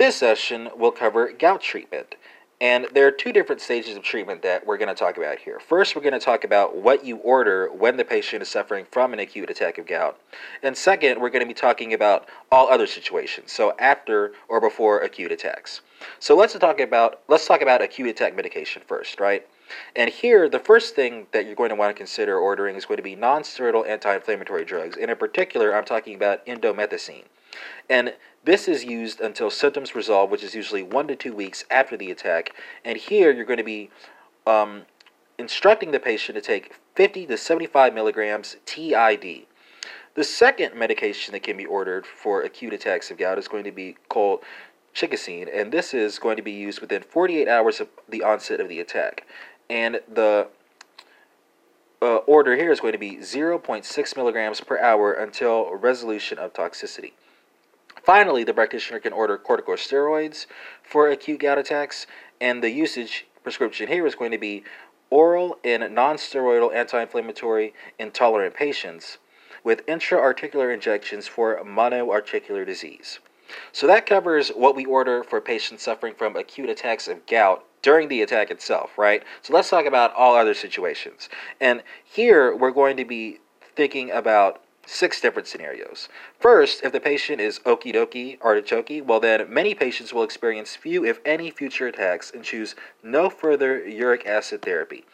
This session will cover gout treatment. And there are two different stages of treatment that we're going to talk about here. First, we're going to talk about what you order when the patient is suffering from an acute attack of gout. And second, we're going to be talking about all other situations, so after or before acute attacks. So let's talk about let's talk about acute attack medication first, right? And here, the first thing that you're going to want to consider ordering is going to be non-steroidal anti-inflammatory drugs. And in particular, I'm talking about indomethacin. And this is used until symptoms resolve, which is usually one to two weeks after the attack. And here you're going to be um, instructing the patient to take 50 to 75 milligrams TID. The second medication that can be ordered for acute attacks of gout is going to be called colchicine, and this is going to be used within 48 hours of the onset of the attack. And the uh, order here is going to be 0.6 milligrams per hour until resolution of toxicity. Finally, the practitioner can order corticosteroids for acute gout attacks, and the usage prescription here is going to be oral and non-steroidal anti-inflammatory intolerant patients with intra-articular injections for monoarticular disease. So that covers what we order for patients suffering from acute attacks of gout during the attack itself, right? So let's talk about all other situations. And here we're going to be thinking about six different scenarios. First, if the patient is okie dokie artichoke, well, then many patients will experience few, if any, future attacks and choose no further uric acid therapy.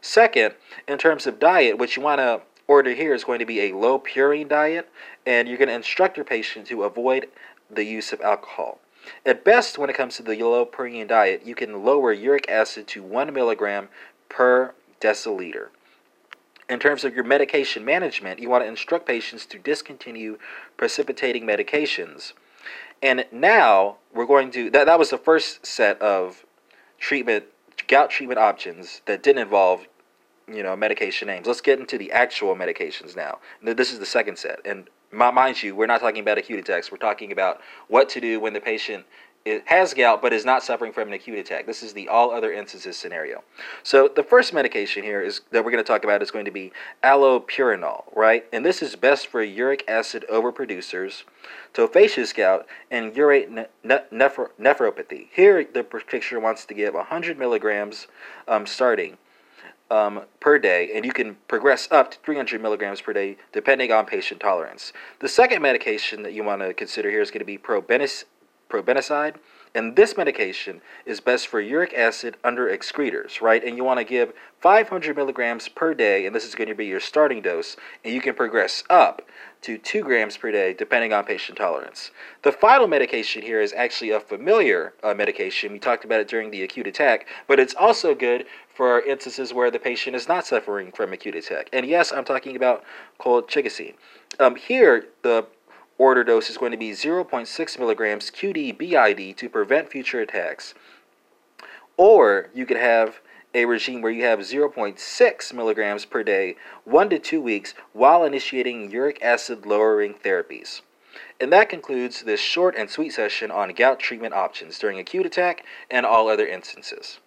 Second, in terms of diet, what you want to order here is going to be a low purine diet, and you're going to instruct your patient to avoid the use of alcohol. At best, when it comes to the low purine diet, you can lower uric acid to 1 milligram per deciliter. In terms of your medication management, you want to instruct patients to discontinue precipitating medications. And now we're going to that that was the first set of treatment gout treatment options that didn't involve you know medication names. Let's get into the actual medications now. This is the second set, and mind you, we're not talking about acute attacks. We're talking about what to do when the patient has gout but is not suffering from an acute attack. This is the all other instances scenario. So the first medication here is that we're going to talk about is going to be allopurinol, right? And this is best for uric acid overproducers, tophaceous gout, and urate ne- nephro- nephropathy. Here the practitioner wants to give 100 milligrams um, starting. Um, per day, and you can progress up to 300 milligrams per day depending on patient tolerance. The second medication that you want to consider here is going to be probenecid. And this medication is best for uric acid under excretors, right? And you want to give 500 milligrams per day, and this is going to be your starting dose, and you can progress up to 2 grams per day depending on patient tolerance. The final medication here is actually a familiar uh, medication. We talked about it during the acute attack, but it's also good for instances where the patient is not suffering from acute attack. And yes, I'm talking about colchicine. Um, here, the order dose is going to be 0.6 milligrams QD BID to prevent future attacks. Or you could have a regime where you have 0.6 milligrams per day, one to two weeks, while initiating uric acid lowering therapies. And that concludes this short and sweet session on gout treatment options during acute attack and all other instances.